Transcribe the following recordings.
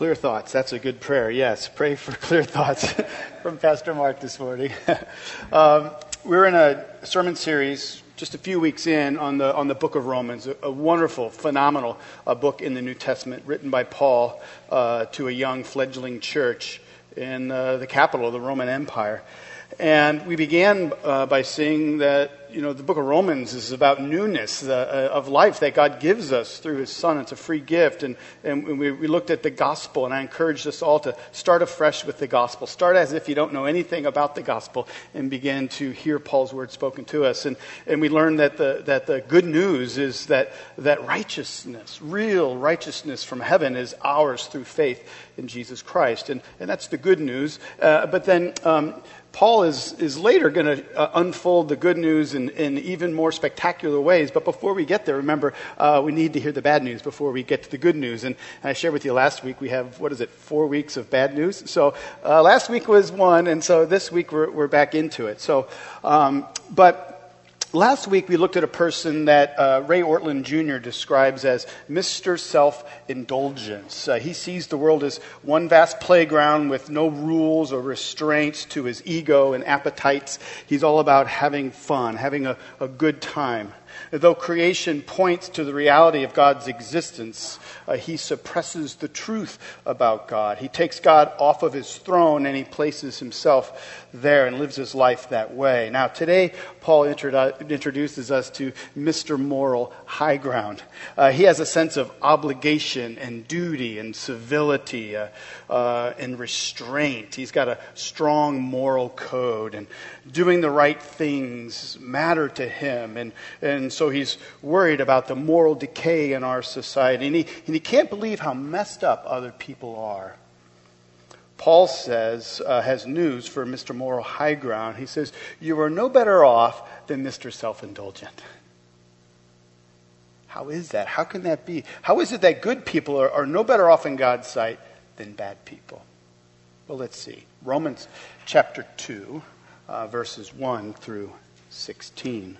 Clear thoughts. That's a good prayer. Yes, pray for clear thoughts from Pastor Mark this morning. um, we're in a sermon series just a few weeks in on the, on the book of Romans, a, a wonderful, phenomenal uh, book in the New Testament written by Paul uh, to a young fledgling church in uh, the capital of the Roman Empire. And we began uh, by seeing that you know, the book of Romans is about newness uh, uh, of life that God gives us through his son. It's a free gift. And, and we, we looked at the gospel, and I encouraged us all to start afresh with the gospel. Start as if you don't know anything about the gospel and begin to hear Paul's word spoken to us. And, and we learned that the, that the good news is that, that righteousness, real righteousness from heaven, is ours through faith in Jesus Christ. And, and that's the good news. Uh, but then, um, Paul is, is later going to uh, unfold the good news in, in even more spectacular ways. But before we get there, remember, uh, we need to hear the bad news before we get to the good news. And I shared with you last week, we have, what is it, four weeks of bad news? So uh, last week was one, and so this week we're, we're back into it. So, um, but Last week, we looked at a person that uh, Ray Ortlund Jr. describes as Mr. Self Indulgence. Uh, he sees the world as one vast playground with no rules or restraints to his ego and appetites. He's all about having fun, having a, a good time. Though creation points to the reality of God's existence, uh, he suppresses the truth about God. He takes God off of his throne and he places himself there and lives his life that way. Now, today, Paul introdu- introduces us to Mr. Moral High Ground. Uh, he has a sense of obligation and duty and civility uh, uh and restraint. He's got a strong moral code, and doing the right things matter to him. And, and so he's worried about the moral decay in our society. And he, and he can't believe how messed up other people are. Paul says, uh, has news for Mr. Moral High Ground. He says, You are no better off than Mr. Self Indulgent. How is that? How can that be? How is it that good people are, are no better off in God's sight than bad people? Well, let's see. Romans chapter 2, uh, verses 1 through 16.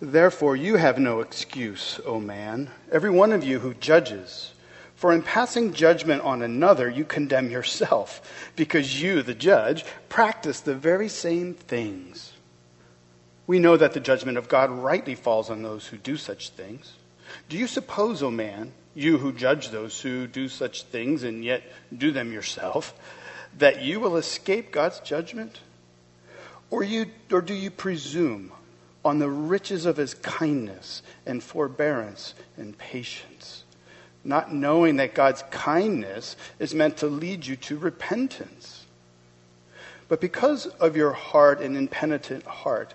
Therefore, you have no excuse, O man, every one of you who judges. For in passing judgment on another, you condemn yourself, because you, the judge, practice the very same things. We know that the judgment of God rightly falls on those who do such things. Do you suppose, O man, you who judge those who do such things and yet do them yourself, that you will escape God's judgment? Or, you, or do you presume? on the riches of his kindness and forbearance and patience, not knowing that God's kindness is meant to lead you to repentance. But because of your hard and impenitent heart,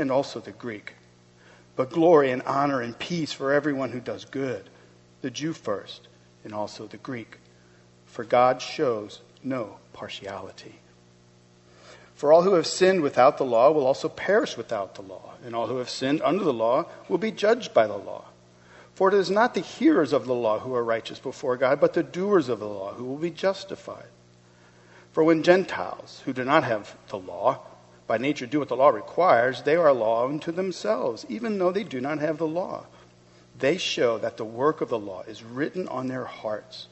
and also the Greek. But glory and honor and peace for everyone who does good, the Jew first, and also the Greek for God shows no partiality. For all who have sinned without the law will also perish without the law, and all who have sinned under the law will be judged by the law. For it is not the hearers of the law who are righteous before God, but the doers of the law who will be justified. For when Gentiles, who do not have the law, by nature do what the law requires, they are a law unto themselves, even though they do not have the law. They show that the work of the law is written on their hearts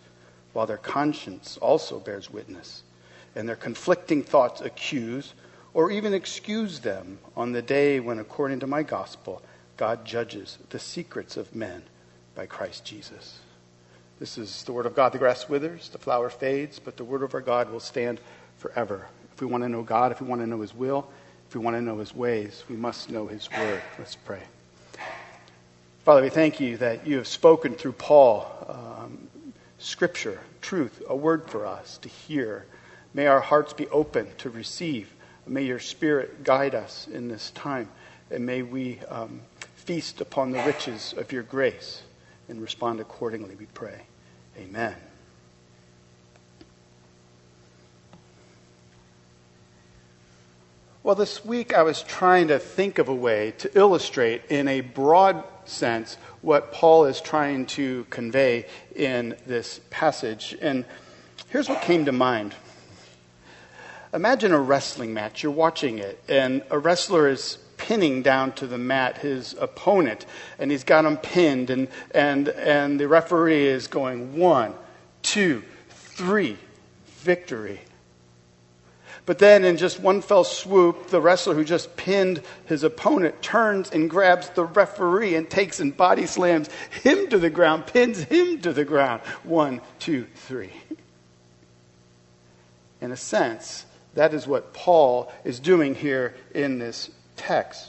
while their conscience also bears witness, and their conflicting thoughts accuse or even excuse them on the day when, according to my gospel, God judges the secrets of men by Christ Jesus. This is the word of God. The grass withers, the flower fades, but the word of our God will stand forever. If we want to know God, if we want to know his will, if we want to know his ways, we must know his word. Let's pray. Father, we thank you that you have spoken through Paul um, scripture, truth, a word for us to hear. May our hearts be open to receive. May your spirit guide us in this time. And may we um, feast upon the riches of your grace. and respond accordingly, we pray. Amen. Well, this week I was trying to think of a way to illustrate in a broad sense what Paul is trying to convey in this passage. And here's what came to mind. Imagine a wrestling match. You're watching it, and a wrestler is pinning down to the mat his opponent, and he's got him pinned, and, and, and the referee is going one, two, three, victory. But then, in just one fell swoop, the wrestler who just pinned his opponent turns and grabs the referee and takes and body slams him to the ground, pins him to the ground. One, two, three. In a sense, that is what Paul is doing here in this text.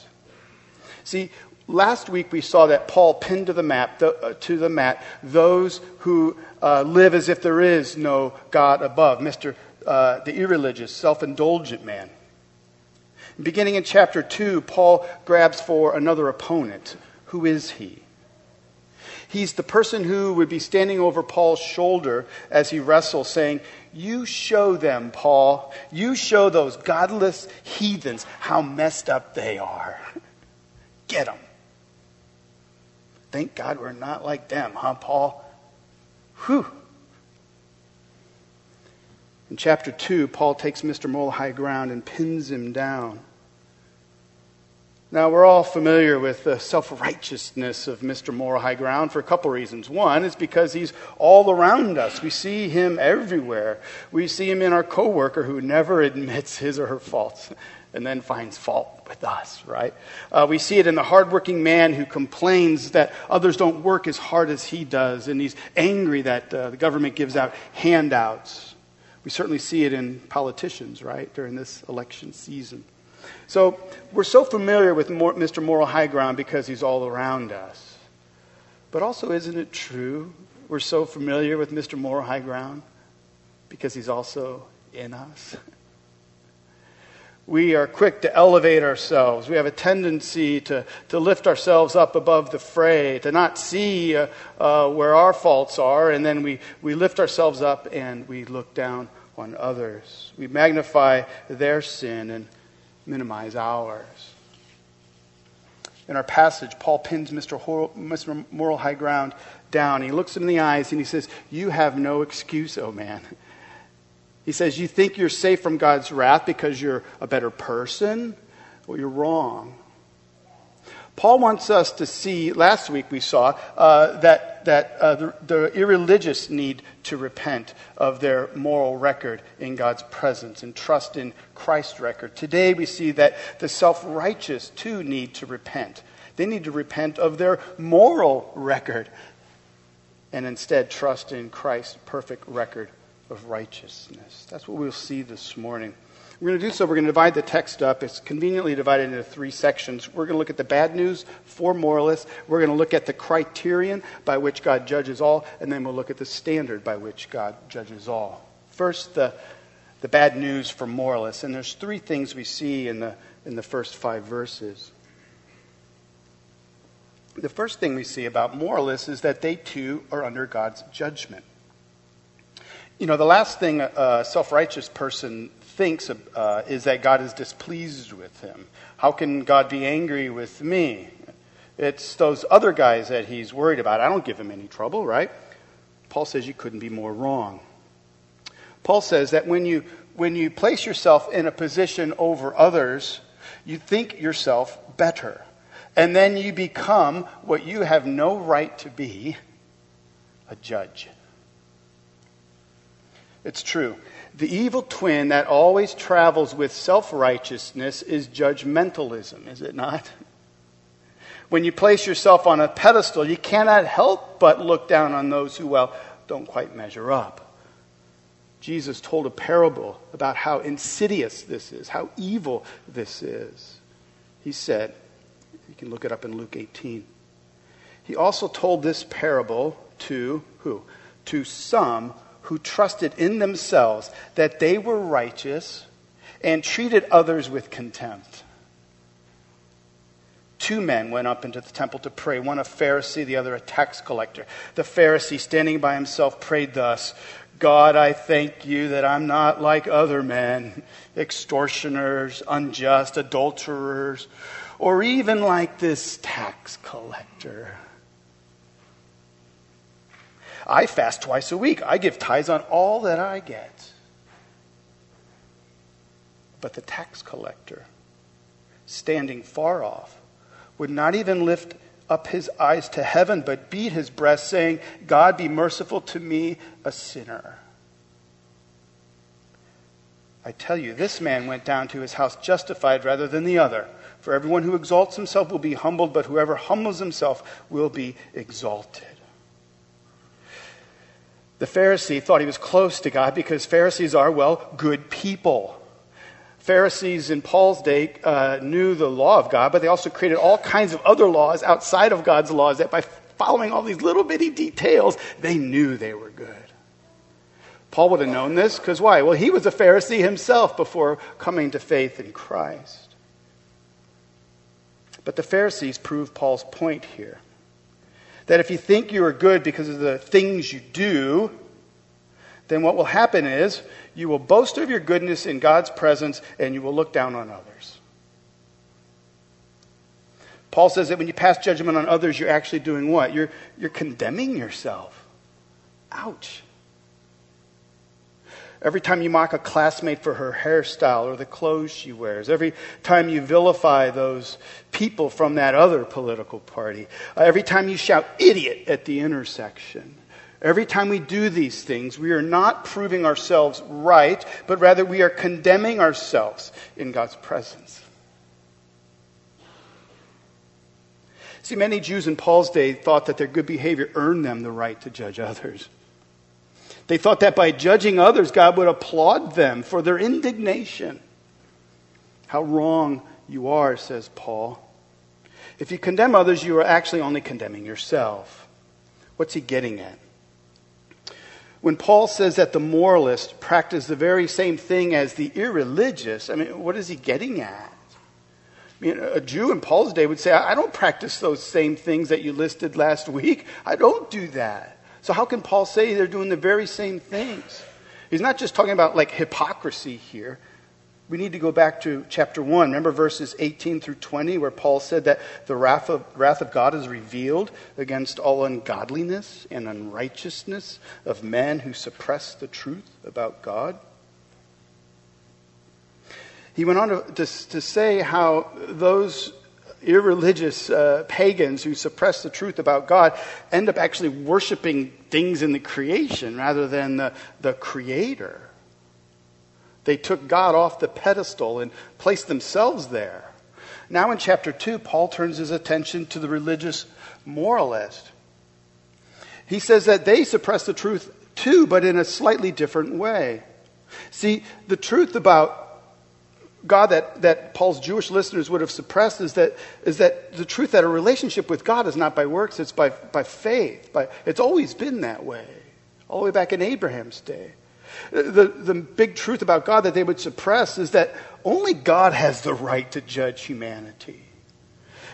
See, last week we saw that Paul pinned to the mat, the, uh, to the mat those who uh, live as if there is no God above. Mr uh, the irreligious, self indulgent man. Beginning in chapter 2, Paul grabs for another opponent. Who is he? He's the person who would be standing over Paul's shoulder as he wrestles, saying, You show them, Paul. You show those godless heathens how messed up they are. Get them. Thank God we're not like them, huh, Paul? Whew. In chapter 2, Paul takes Mr. Moral High Ground and pins him down. Now, we're all familiar with the self righteousness of Mr. Moral High Ground for a couple reasons. One is because he's all around us. We see him everywhere. We see him in our coworker who never admits his or her faults and then finds fault with us, right? Uh, we see it in the hardworking man who complains that others don't work as hard as he does, and he's angry that uh, the government gives out handouts. We certainly see it in politicians, right, during this election season. So we're so familiar with Mr. Moral High Ground because he's all around us. But also, isn't it true we're so familiar with Mr. Moral High Ground because he's also in us? We are quick to elevate ourselves. We have a tendency to, to lift ourselves up above the fray, to not see uh, uh, where our faults are, and then we, we lift ourselves up and we look down on others. We magnify their sin and minimize ours. In our passage, Paul pins Mr. Mr. Moral High Ground down. He looks him in the eyes and he says, You have no excuse, oh man. He says, You think you're safe from God's wrath because you're a better person? Well, you're wrong. Paul wants us to see, last week we saw, uh, that, that uh, the, the irreligious need to repent of their moral record in God's presence and trust in Christ's record. Today we see that the self righteous too need to repent. They need to repent of their moral record and instead trust in Christ's perfect record of righteousness. That's what we'll see this morning. We're going to do so. We're going to divide the text up. It's conveniently divided into three sections. We're going to look at the bad news for moralists. We're going to look at the criterion by which God judges all, and then we'll look at the standard by which God judges all. First, the, the bad news for moralists. And there's three things we see in the, in the first five verses. The first thing we see about moralists is that they too are under God's judgment. You know, the last thing a self righteous person thinks uh, is that God is displeased with him. How can God be angry with me? It's those other guys that he's worried about. I don't give him any trouble, right? Paul says you couldn't be more wrong. Paul says that when you, when you place yourself in a position over others, you think yourself better. And then you become what you have no right to be a judge. It's true. The evil twin that always travels with self righteousness is judgmentalism, is it not? When you place yourself on a pedestal, you cannot help but look down on those who, well, don't quite measure up. Jesus told a parable about how insidious this is, how evil this is. He said, you can look it up in Luke 18. He also told this parable to who? To some who trusted in themselves that they were righteous and treated others with contempt. two men went up into the temple to pray, one a Pharisee, the other a tax collector. The Pharisee, standing by himself, prayed thus God, I thank you that I'm not like other men, extortioners, unjust, adulterers, or even like this tax collector. I fast twice a week. I give tithes on all that I get. But the tax collector, standing far off, would not even lift up his eyes to heaven, but beat his breast, saying, God be merciful to me, a sinner. I tell you, this man went down to his house justified rather than the other. For everyone who exalts himself will be humbled, but whoever humbles himself will be exalted. The Pharisee thought he was close to God because Pharisees are, well, good people. Pharisees in Paul's day uh, knew the law of God, but they also created all kinds of other laws outside of God's laws that by following all these little bitty details, they knew they were good. Paul would have known this because why? Well, he was a Pharisee himself before coming to faith in Christ. But the Pharisees prove Paul's point here that if you think you are good because of the things you do, then what will happen is you will boast of your goodness in God's presence and you will look down on others. Paul says that when you pass judgment on others, you're actually doing what? You're, you're condemning yourself. Ouch. Every time you mock a classmate for her hairstyle or the clothes she wears, every time you vilify those people from that other political party, uh, every time you shout idiot at the intersection, every time we do these things, we are not proving ourselves right, but rather we are condemning ourselves in God's presence. See, many Jews in Paul's day thought that their good behavior earned them the right to judge others. They thought that by judging others, God would applaud them for their indignation. How wrong you are, says Paul. If you condemn others, you are actually only condemning yourself. What's he getting at? When Paul says that the moralist practice the very same thing as the irreligious, I mean, what is he getting at? I mean, a Jew in Paul's day would say, I don't practice those same things that you listed last week. I don't do that. So, how can Paul say they're doing the very same things? He's not just talking about like hypocrisy here. We need to go back to chapter 1. Remember verses 18 through 20, where Paul said that the wrath of, wrath of God is revealed against all ungodliness and unrighteousness of men who suppress the truth about God? He went on to, to, to say how those irreligious uh, pagans who suppress the truth about God end up actually worshiping things in the creation rather than the, the creator. They took God off the pedestal and placed themselves there. Now, in chapter 2, Paul turns his attention to the religious moralist. He says that they suppress the truth too, but in a slightly different way. See, the truth about God that, that Paul's Jewish listeners would have suppressed is that, is that the truth that a relationship with God is not by works, it's by, by faith. By, it's always been that way, all the way back in Abraham's day. The, the big truth about God that they would suppress is that only God has the right to judge humanity.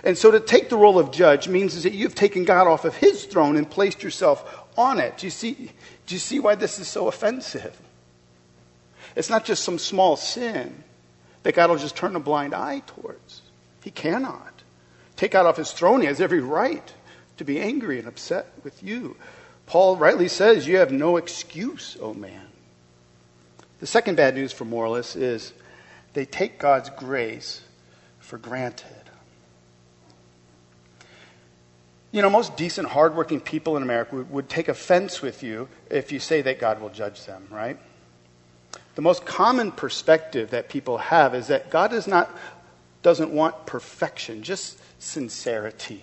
And so to take the role of judge means is that you've taken God off of his throne and placed yourself on it. Do you see, do you see why this is so offensive? It's not just some small sin that God will just turn a blind eye towards. He cannot. Take God off his throne. He has every right to be angry and upset with you. Paul rightly says, You have no excuse, O oh man. The second bad news for moralists is they take God's grace for granted. You know, most decent, hardworking people in America would, would take offense with you if you say that God will judge them, right? The most common perspective that people have is that God is not, doesn't want perfection, just sincerity.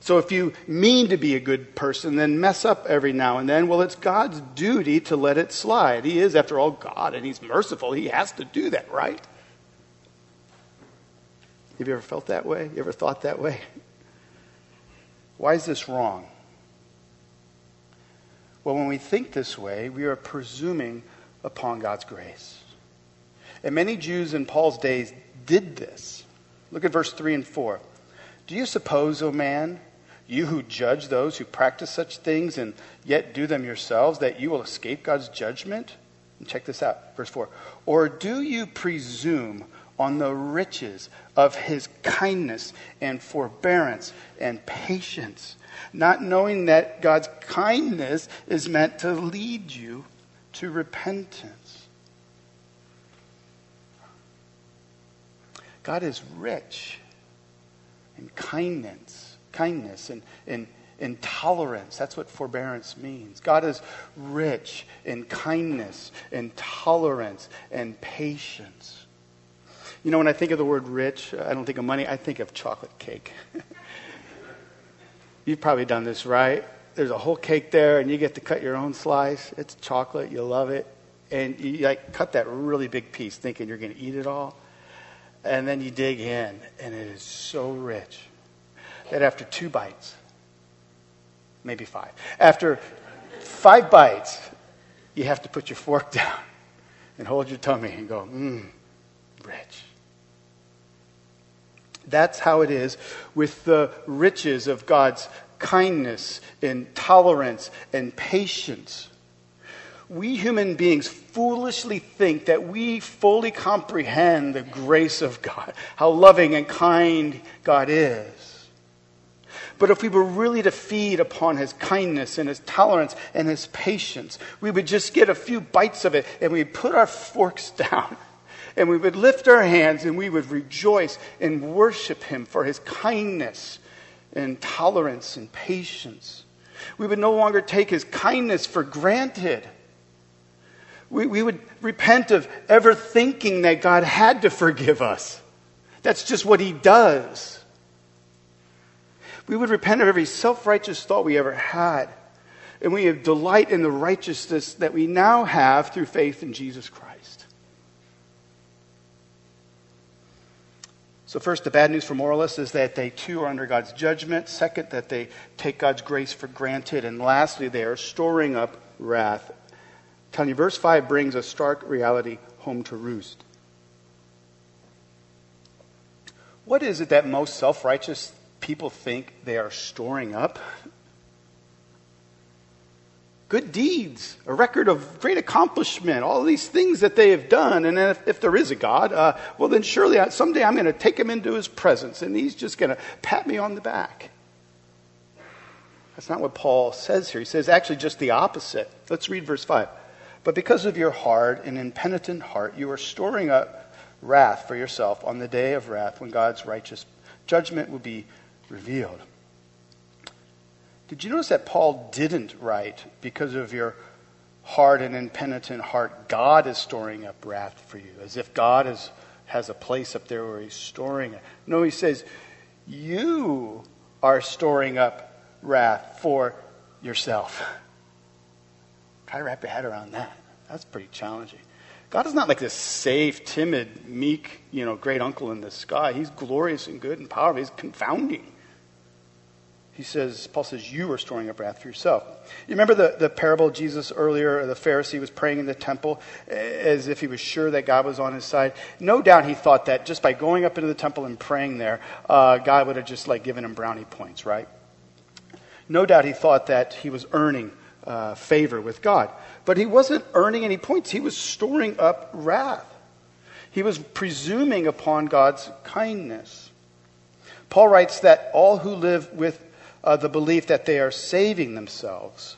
So if you mean to be a good person, then mess up every now and then, well, it's God's duty to let it slide. He is, after all, God, and He's merciful. He has to do that, right? Have you ever felt that way? You ever thought that way? Why is this wrong? Well, when we think this way, we are presuming upon God's grace. And many Jews in Paul's days did this. Look at verse 3 and 4. Do you suppose, O man, you who judge those who practice such things and yet do them yourselves, that you will escape God's judgment? And check this out, verse 4. Or do you presume on the riches of his kindness and forbearance and patience, not knowing that God's kindness is meant to lead you to repentance? God is rich in kindness, kindness and, and, tolerance. That's what forbearance means. God is rich in kindness and tolerance and patience. You know, when I think of the word rich, I don't think of money, I think of chocolate cake. You've probably done this, right? There's a whole cake there, and you get to cut your own slice. It's chocolate, you love it. And you like cut that really big piece thinking you're going to eat it all. And then you dig in, and it is so rich that after two bites, maybe five, after five bites, you have to put your fork down and hold your tummy and go, mmm, rich. That's how it is with the riches of God's kindness and tolerance and patience. We human beings foolishly think that we fully comprehend the grace of God, how loving and kind God is. But if we were really to feed upon his kindness and his tolerance and his patience, we would just get a few bites of it and we'd put our forks down and we would lift our hands and we would rejoice and worship him for his kindness and tolerance and patience. We would no longer take his kindness for granted. We, we would repent of ever thinking that God had to forgive us. That's just what he does. We would repent of every self righteous thought we ever had. And we have delight in the righteousness that we now have through faith in Jesus Christ. So, first, the bad news for moralists is that they too are under God's judgment. Second, that they take God's grace for granted. And lastly, they are storing up wrath. I'm telling you, verse 5 brings a stark reality home to roost. What is it that most self righteous people think they are storing up? Good deeds, a record of great accomplishment, all these things that they have done. And if, if there is a God, uh, well, then surely I, someday I'm going to take him into his presence and he's just going to pat me on the back. That's not what Paul says here. He says actually just the opposite. Let's read verse 5. But because of your hard and impenitent heart, you are storing up wrath for yourself on the day of wrath when God's righteous judgment will be revealed. Did you notice that Paul didn't write because of your hard and impenitent heart? God is storing up wrath for you, as if God is, has a place up there where he's storing it. No, he says, You are storing up wrath for yourself. Try to wrap your head around that. That's pretty challenging. God is not like this safe, timid, meek, you know, great uncle in the sky. He's glorious and good and powerful. He's confounding he says, Paul says, you are storing up wrath for yourself. You remember the, the parable Jesus earlier, the Pharisee was praying in the temple as if he was sure that God was on his side. No doubt he thought that just by going up into the temple and praying there, uh, God would have just like given him brownie points, right? No doubt he thought that he was earning uh, favor with God. But he wasn't earning any points, he was storing up wrath. He was presuming upon God's kindness. Paul writes that all who live with uh, the belief that they are saving themselves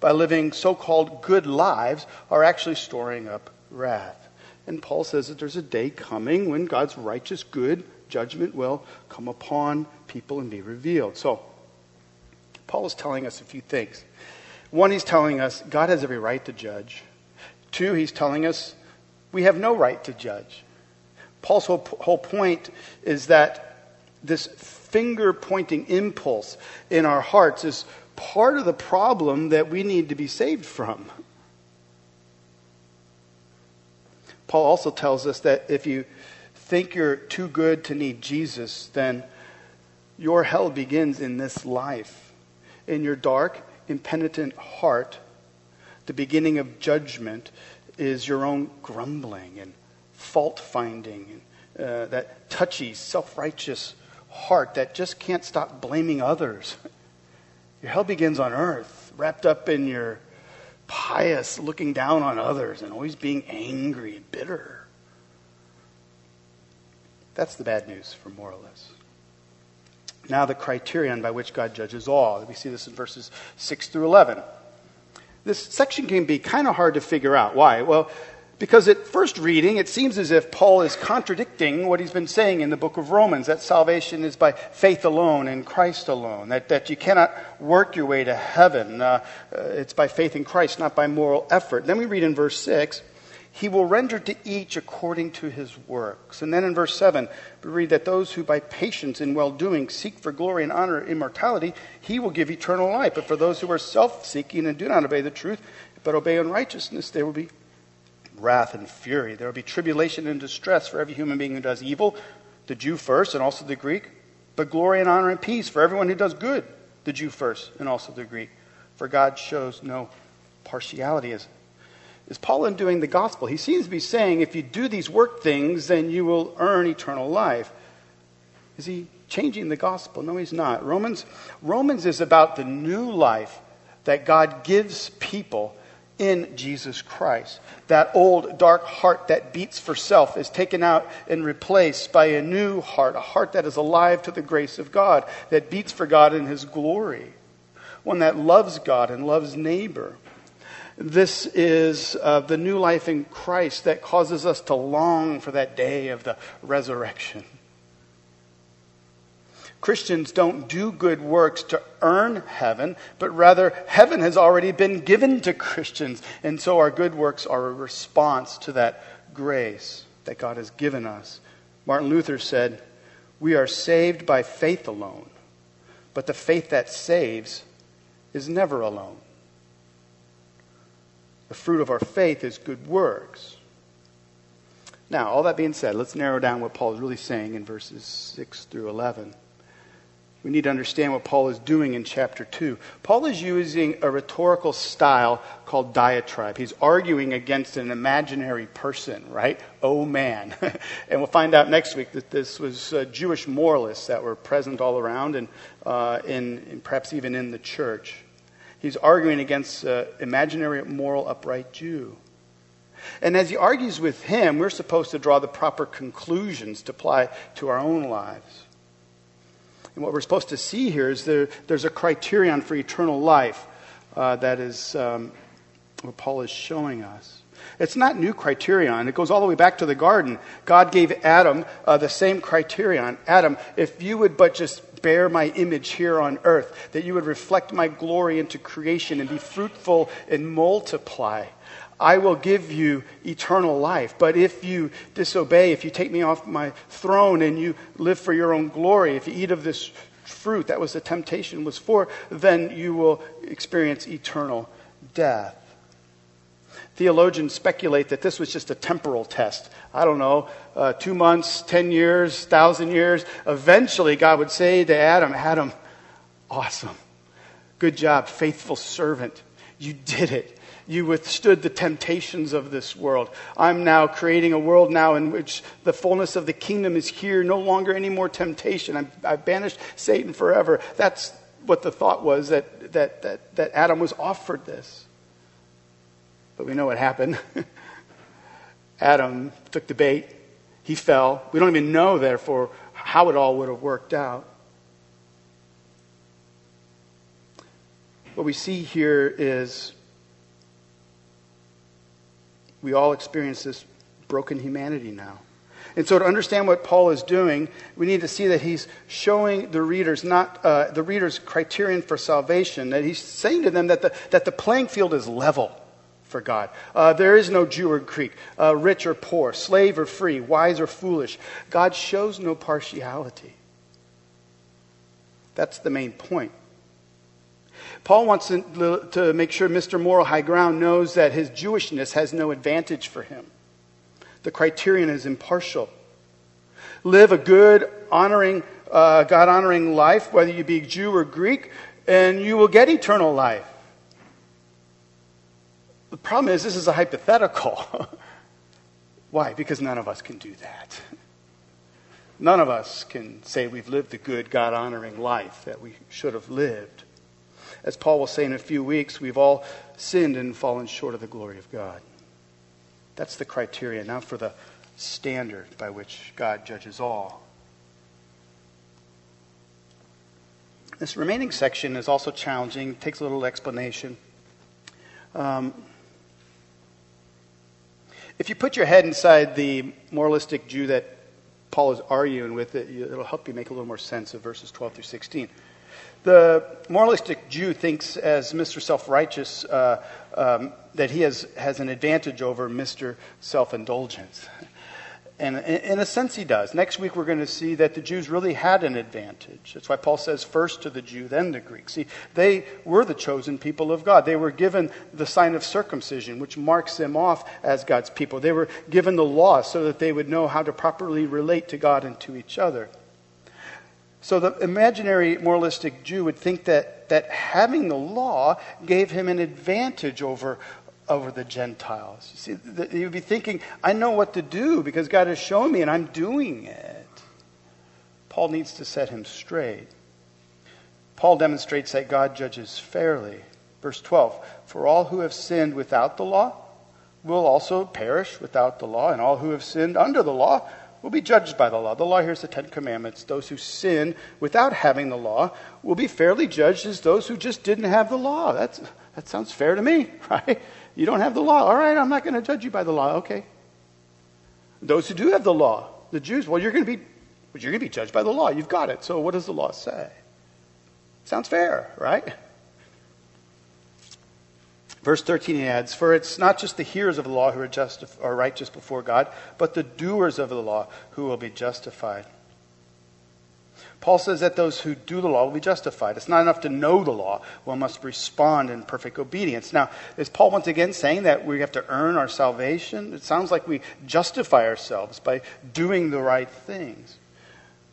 by living so called good lives are actually storing up wrath. And Paul says that there's a day coming when God's righteous, good judgment will come upon people and be revealed. So, Paul is telling us a few things. One, he's telling us God has every right to judge. Two, he's telling us we have no right to judge. Paul's whole, whole point is that this finger pointing impulse in our hearts is part of the problem that we need to be saved from. Paul also tells us that if you think you're too good to need Jesus, then your hell begins in this life. In your dark, impenitent heart, the beginning of judgment is your own grumbling and fault finding uh, that touchy, self righteous heart that just can't stop blaming others. Your hell begins on earth, wrapped up in your pious looking down on others and always being angry and bitter. That's the bad news for moralists. Now, the criterion by which God judges all. We see this in verses 6 through 11. This section can be kind of hard to figure out. Why? Well, because at first reading, it seems as if Paul is contradicting what he's been saying in the book of Romans that salvation is by faith alone in Christ alone, that, that you cannot work your way to heaven. Uh, uh, it's by faith in Christ, not by moral effort. Then we read in verse 6 He will render to each according to his works. And then in verse 7, we read that those who by patience and well doing seek for glory and honor and immortality, he will give eternal life. But for those who are self seeking and do not obey the truth, but obey unrighteousness, there will be wrath and fury. There will be tribulation and distress for every human being who does evil, the Jew first and also the Greek, but glory and honor and peace for everyone who does good, the Jew first and also the Greek. For God shows no partiality. Is, is Paul undoing the gospel? He seems to be saying if you do these work things, then you will earn eternal life. Is he changing the gospel? No, he's not. Romans, Romans is about the new life that God gives people in Jesus Christ. That old dark heart that beats for self is taken out and replaced by a new heart, a heart that is alive to the grace of God, that beats for God in His glory, one that loves God and loves neighbor. This is uh, the new life in Christ that causes us to long for that day of the resurrection. Christians don't do good works to earn heaven, but rather heaven has already been given to Christians. And so our good works are a response to that grace that God has given us. Martin Luther said, We are saved by faith alone, but the faith that saves is never alone. The fruit of our faith is good works. Now, all that being said, let's narrow down what Paul is really saying in verses 6 through 11. We need to understand what Paul is doing in chapter 2. Paul is using a rhetorical style called diatribe. He's arguing against an imaginary person, right? Oh man. and we'll find out next week that this was uh, Jewish moralists that were present all around and, uh, in, and perhaps even in the church. He's arguing against an uh, imaginary, moral, upright Jew. And as he argues with him, we're supposed to draw the proper conclusions to apply to our own lives. And what we're supposed to see here is there, there's a criterion for eternal life uh, that is um, what Paul is showing us. It's not new criterion. It goes all the way back to the garden. God gave Adam uh, the same criterion. Adam, if you would but just bear my image here on earth, that you would reflect my glory into creation and be fruitful and multiply. I will give you eternal life. But if you disobey, if you take me off my throne and you live for your own glory, if you eat of this fruit, that was the temptation was for, then you will experience eternal death. Theologians speculate that this was just a temporal test. I don't know, uh, two months, ten years, thousand years. Eventually, God would say to Adam, Adam, awesome. Good job, faithful servant. You did it. You withstood the temptations of this world. I'm now creating a world now in which the fullness of the kingdom is here, no longer any more temptation. i have banished Satan forever. That's what the thought was that, that, that, that Adam was offered this. But we know what happened. Adam took the bait. He fell. We don't even know, therefore, how it all would have worked out. What we see here is we all experience this broken humanity now. And so, to understand what Paul is doing, we need to see that he's showing the readers not uh, the readers' criterion for salvation. That he's saying to them that the, that the playing field is level for God. Uh, there is no Jew or Greek, uh, rich or poor, slave or free, wise or foolish. God shows no partiality. That's the main point. Paul wants to, make sure Mr. Moral High Ground knows that his Jewishness has no advantage for him. The criterion is impartial. Live a good, honoring, uh, God honoring life, whether you be Jew or Greek, and you will get eternal life. The problem is, this is a hypothetical. Why? Because none of us can do that. None of us can say we've lived the good, God honoring life that we should have lived. As Paul will say in a few weeks, we've all sinned and fallen short of the glory of God. That's the criteria. Now for the standard by which God judges all. This remaining section is also challenging, it takes a little explanation. Um, if you put your head inside the moralistic Jew that Paul is arguing with, it, it'll help you make a little more sense of verses 12 through 16. The moralistic Jew thinks, as Mr. Self Righteous, uh, um, that he has, has an advantage over Mr. Self Indulgence. And in a sense, he does. Next week, we're going to see that the Jews really had an advantage. That's why Paul says first to the Jew, then the Greek. See, they were the chosen people of God. They were given the sign of circumcision, which marks them off as God's people. They were given the law so that they would know how to properly relate to God and to each other. So the imaginary moralistic Jew would think that, that having the law gave him an advantage over, over the Gentiles. You see, you'd be thinking, I know what to do because God has shown me and I'm doing it. Paul needs to set him straight. Paul demonstrates that God judges fairly. Verse 12 For all who have sinned without the law will also perish without the law, and all who have sinned under the law will be judged by the law. The law here is the Ten Commandments. Those who sin without having the law will be fairly judged as those who just didn't have the law. That's, that sounds fair to me, right? You don't have the law. All right, I'm not going to judge you by the law. Okay. Those who do have the law, the Jews, well, you're going to be, you're going to be judged by the law. You've got it. So what does the law say? Sounds fair, right? Verse 13 he adds, For it's not just the hearers of the law who are, justif- are righteous before God, but the doers of the law who will be justified. Paul says that those who do the law will be justified. It's not enough to know the law, one must respond in perfect obedience. Now, is Paul once again saying that we have to earn our salvation? It sounds like we justify ourselves by doing the right things.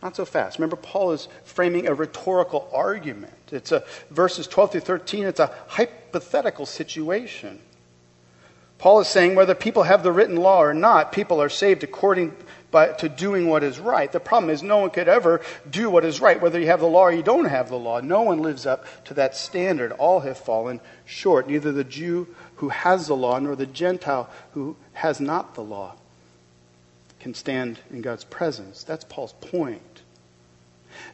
Not so fast. Remember, Paul is framing a rhetorical argument. It's a verses 12 through 13, it's a hypothetical situation. Paul is saying whether people have the written law or not, people are saved according by, to doing what is right. The problem is no one could ever do what is right, whether you have the law or you don't have the law. No one lives up to that standard. All have fallen short. Neither the Jew who has the law nor the Gentile who has not the law can stand in God's presence. That's Paul's point.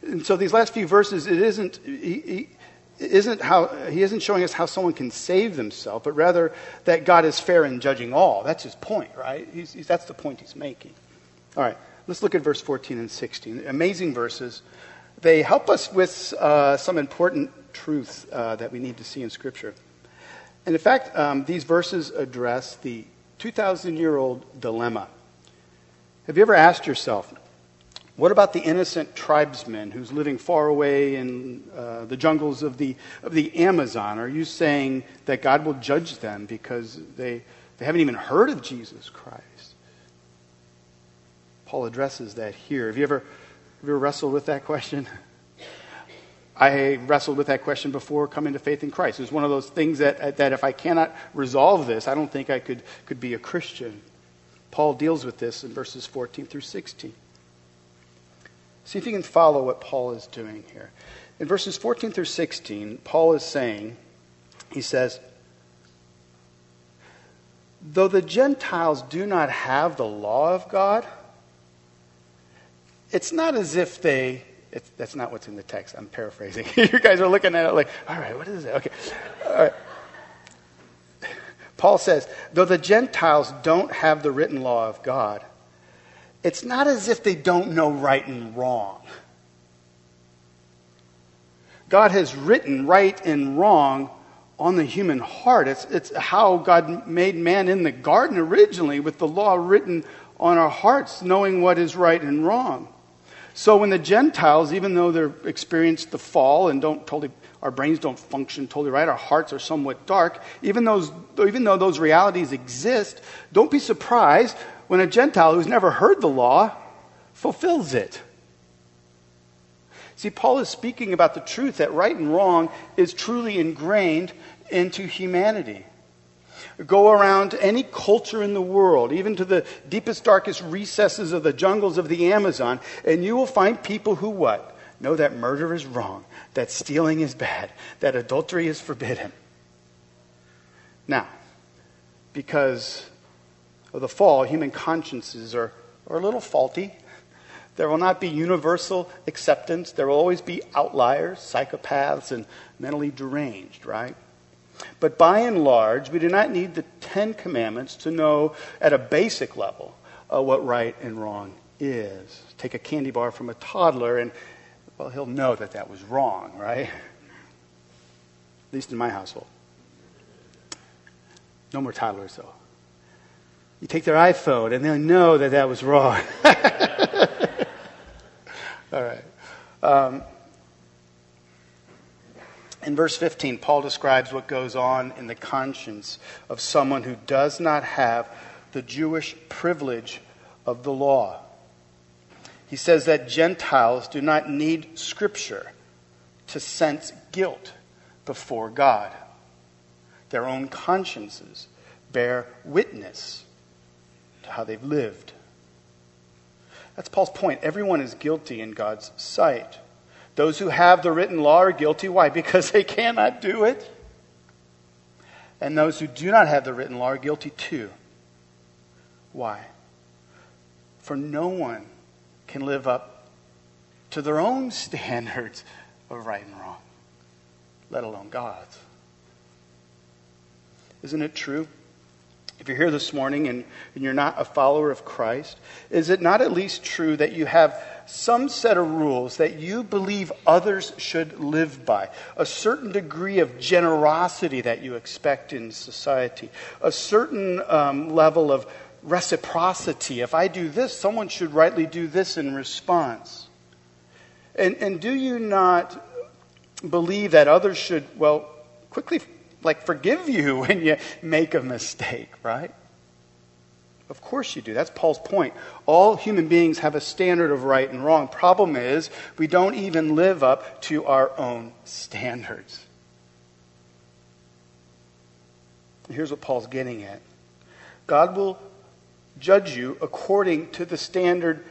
And so these last few verses, it isn't. He, he, isn't how he isn't showing us how someone can save themselves, but rather that God is fair in judging all. That's his point, right? He's, he's, that's the point he's making. All right, let's look at verse 14 and 16. Amazing verses. They help us with uh, some important truths uh, that we need to see in Scripture. And in fact, um, these verses address the 2,000 year old dilemma. Have you ever asked yourself, what about the innocent tribesman who's living far away in uh, the jungles of the, of the Amazon? Are you saying that God will judge them because they, they haven't even heard of Jesus Christ? Paul addresses that here. Have you ever, have you ever wrestled with that question? I wrestled with that question before coming to faith in Christ. It was one of those things that, that if I cannot resolve this, I don't think I could, could be a Christian. Paul deals with this in verses 14 through 16. See if you can follow what Paul is doing here. In verses 14 through 16, Paul is saying, he says, Though the Gentiles do not have the law of God, it's not as if they, that's not what's in the text. I'm paraphrasing. you guys are looking at it like, all right, what is it? Okay. All right. Paul says, though the Gentiles don't have the written law of God, it's not as if they don't know right and wrong. God has written right and wrong on the human heart. It's, it's how God made man in the garden originally with the law written on our hearts, knowing what is right and wrong. So when the Gentiles, even though they've experienced the fall and don't totally, our brains don't function totally right, our hearts are somewhat dark, even, those, even though those realities exist, don't be surprised when a Gentile who's never heard the law fulfills it. See, Paul is speaking about the truth that right and wrong is truly ingrained into humanity. Go around any culture in the world, even to the deepest, darkest recesses of the jungles of the Amazon, and you will find people who what? Know that murder is wrong, that stealing is bad, that adultery is forbidden. Now, because of the fall, human consciences are, are a little faulty. There will not be universal acceptance. There will always be outliers, psychopaths, and mentally deranged, right? But by and large, we do not need the Ten Commandments to know at a basic level uh, what right and wrong is. Take a candy bar from a toddler, and, well, he'll know that that was wrong, right? At least in my household. No more toddlers, though. You take their iPhone, and they'll know that that was wrong. All right. Um, in verse 15, Paul describes what goes on in the conscience of someone who does not have the Jewish privilege of the law. He says that Gentiles do not need Scripture to sense guilt before God. Their own consciences bear witness to how they've lived. That's Paul's point. Everyone is guilty in God's sight. Those who have the written law are guilty. Why? Because they cannot do it. And those who do not have the written law are guilty too. Why? For no one can live up to their own standards of right and wrong, let alone God's. Isn't it true? If you're here this morning and, and you're not a follower of Christ, is it not at least true that you have some set of rules that you believe others should live by, a certain degree of generosity that you expect in society, a certain um, level of reciprocity. If I do this, someone should rightly do this in response. And, and do you not believe that others should, well, quickly like forgive you when you make a mistake, right? Of course you do. That's Paul's point. All human beings have a standard of right and wrong. Problem is, we don't even live up to our own standards. Here's what Paul's getting at God will judge you according to the standard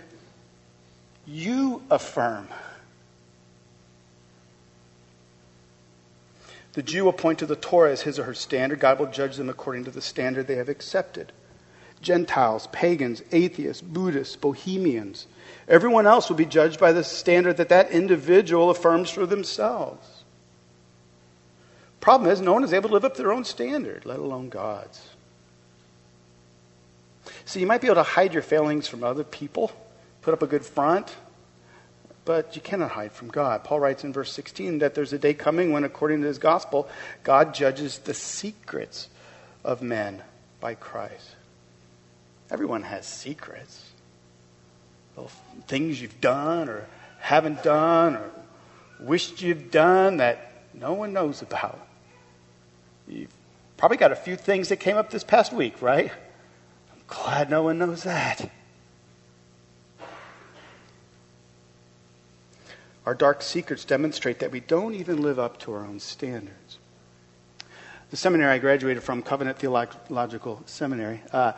you affirm. The Jew to the Torah as his or her standard. God will judge them according to the standard they have accepted. Gentiles, pagans, atheists, Buddhists, bohemians. Everyone else will be judged by the standard that that individual affirms for themselves. Problem is, no one is able to live up to their own standard, let alone God's. So you might be able to hide your failings from other people, put up a good front, but you cannot hide from God. Paul writes in verse 16 that there's a day coming when, according to his gospel, God judges the secrets of men by Christ. Everyone has secrets. Little things you've done or haven't done or wished you've done that no one knows about. You've probably got a few things that came up this past week, right? Glad no one knows that. Our dark secrets demonstrate that we don't even live up to our own standards. The seminary I graduated from, Covenant Theological Seminary, uh,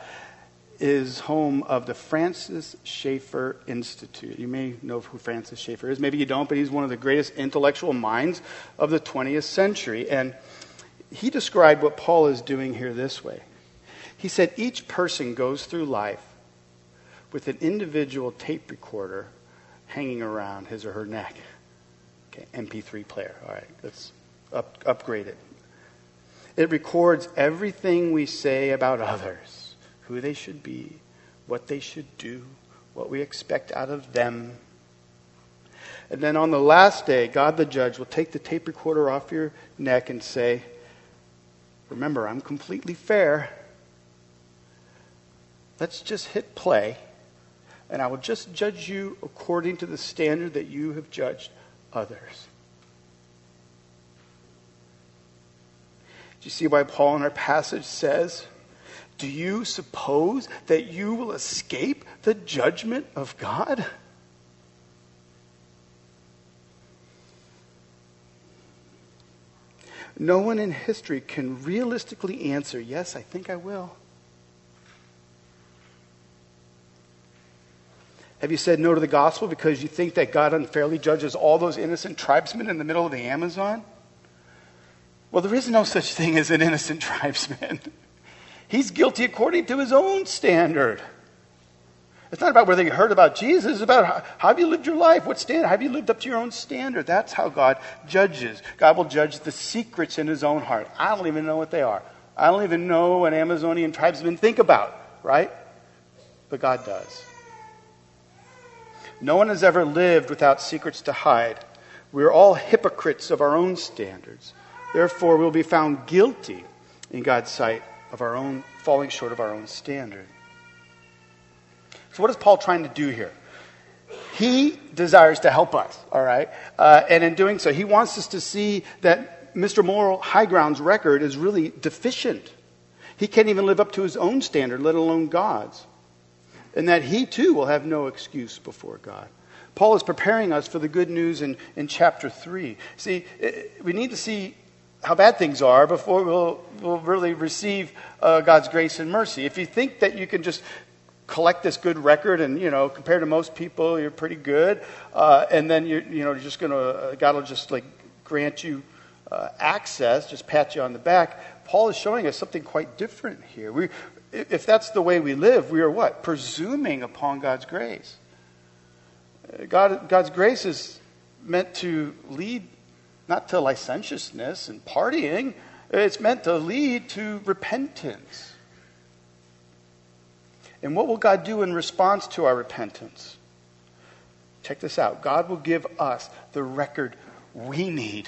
is home of the Francis Schaeffer Institute. You may know who Francis Schaeffer is. Maybe you don't, but he's one of the greatest intellectual minds of the 20th century. And he described what Paul is doing here this way. He said, Each person goes through life with an individual tape recorder hanging around his or her neck. Okay, MP3 player. All right, let's up, upgrade it. It records everything we say about others who they should be, what they should do, what we expect out of them. And then on the last day, God the judge will take the tape recorder off your neck and say, Remember, I'm completely fair. Let's just hit play, and I will just judge you according to the standard that you have judged others. Do you see why Paul in our passage says, do you suppose that you will escape the judgment of God? No one in history can realistically answer, Yes, I think I will. Have you said no to the gospel because you think that God unfairly judges all those innocent tribesmen in the middle of the Amazon? Well, there is no such thing as an innocent tribesman. He's guilty according to his own standard. It's not about whether you heard about Jesus. It's about how, how have you lived your life? What standard? Have you lived up to your own standard? That's how God judges. God will judge the secrets in his own heart. I don't even know what they are. I don't even know what Amazonian tribesmen think about, right? But God does. No one has ever lived without secrets to hide. We are all hypocrites of our own standards. Therefore, we'll be found guilty in God's sight of our own falling short of our own standard. So, what is Paul trying to do here? He desires to help us, all right? Uh, and in doing so, he wants us to see that Mr. Moral High Ground's record is really deficient. He can't even live up to his own standard, let alone God's. And that he too will have no excuse before God. Paul is preparing us for the good news in, in chapter 3. See, we need to see how bad things are before we'll, we'll really receive uh, God's grace and mercy. If you think that you can just collect this good record and you know compared to most people you're pretty good uh, and then you're you know just gonna uh, god will just like grant you uh, access just pat you on the back paul is showing us something quite different here we if that's the way we live we are what? Presuming upon god's grace. God god's grace is meant to lead not to licentiousness and partying. It's meant to lead to repentance. And what will God do in response to our repentance? Check this out. God will give us the record we need.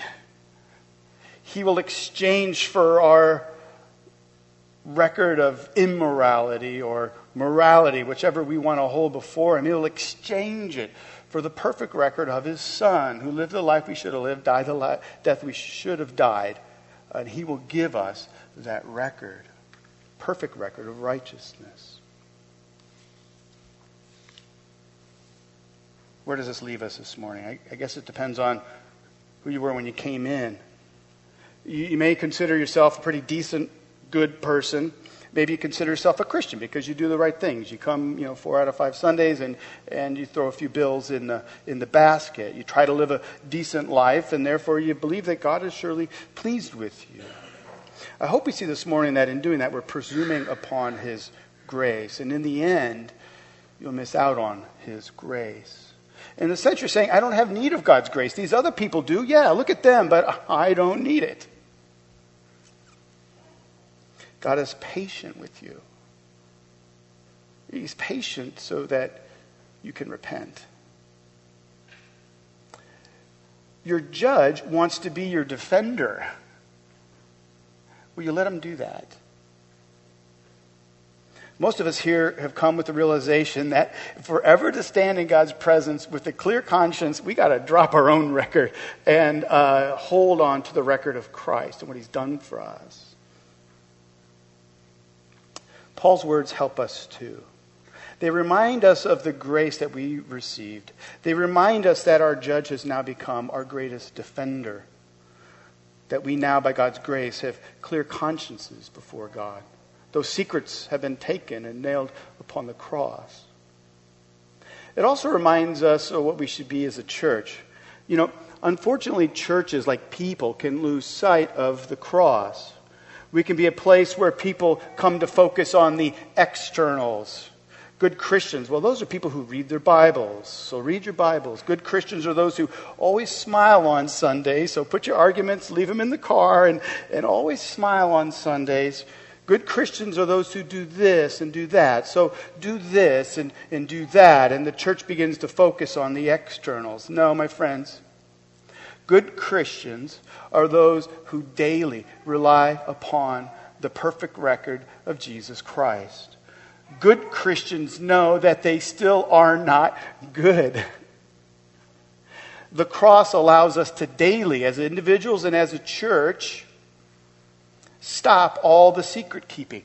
He will exchange for our record of immorality or morality, whichever we want to hold before Him. He'll exchange it for the perfect record of His Son, who lived the life we should have lived, died the li- death we should have died. And He will give us that record, perfect record of righteousness. Where does this leave us this morning? I, I guess it depends on who you were when you came in. You, you may consider yourself a pretty decent, good person. Maybe you consider yourself a Christian because you do the right things. You come, you know, four out of five Sundays and, and you throw a few bills in the, in the basket. You try to live a decent life, and therefore you believe that God is surely pleased with you. I hope we see this morning that in doing that, we're presuming upon His grace. And in the end, you'll miss out on His grace. In the sense you're saying, I don't have need of God's grace. These other people do. Yeah, look at them, but I don't need it. God is patient with you. He's patient so that you can repent. Your judge wants to be your defender. Will you let him do that? Most of us here have come with the realization that forever to stand in God's presence with a clear conscience, we got to drop our own record and uh, hold on to the record of Christ and what He's done for us. Paul's words help us too. They remind us of the grace that we received. They remind us that our judge has now become our greatest defender. That we now, by God's grace, have clear consciences before God. Those secrets have been taken and nailed upon the cross. It also reminds us of what we should be as a church. You know, unfortunately, churches, like people, can lose sight of the cross. We can be a place where people come to focus on the externals. Good Christians, well, those are people who read their Bibles. So read your Bibles. Good Christians are those who always smile on Sundays. So put your arguments, leave them in the car, and, and always smile on Sundays. Good Christians are those who do this and do that. So do this and, and do that. And the church begins to focus on the externals. No, my friends. Good Christians are those who daily rely upon the perfect record of Jesus Christ. Good Christians know that they still are not good. The cross allows us to daily, as individuals and as a church, stop all the secret keeping.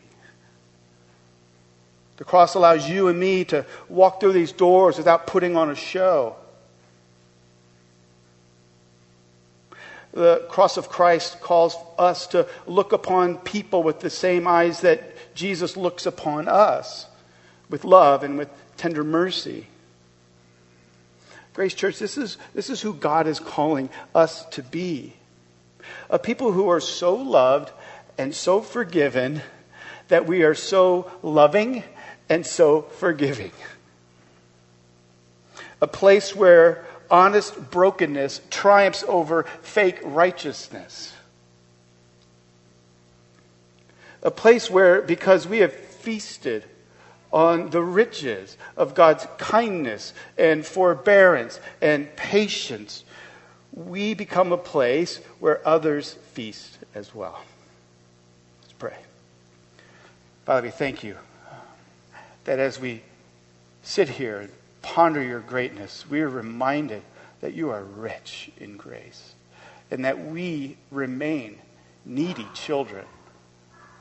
The cross allows you and me to walk through these doors without putting on a show. The cross of Christ calls us to look upon people with the same eyes that Jesus looks upon us, with love and with tender mercy. Grace Church, this is, this is who God is calling us to be. A people who are so loved and so forgiven that we are so loving and so forgiving. A place where honest brokenness triumphs over fake righteousness. A place where, because we have feasted on the riches of God's kindness and forbearance and patience, we become a place where others feast as well. Let's pray. Father, we thank you that as we sit here ponder your greatness, we are reminded that you are rich in grace and that we remain needy children,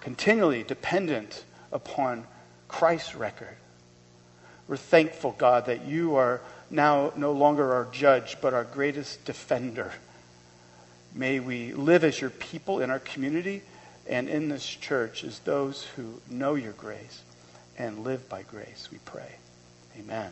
continually dependent upon Christ's record. We're thankful, God, that you are now no longer our judge, but our greatest defender. May we live as your people in our community and in this church as those who know your grace and live by grace, we pray. Amen.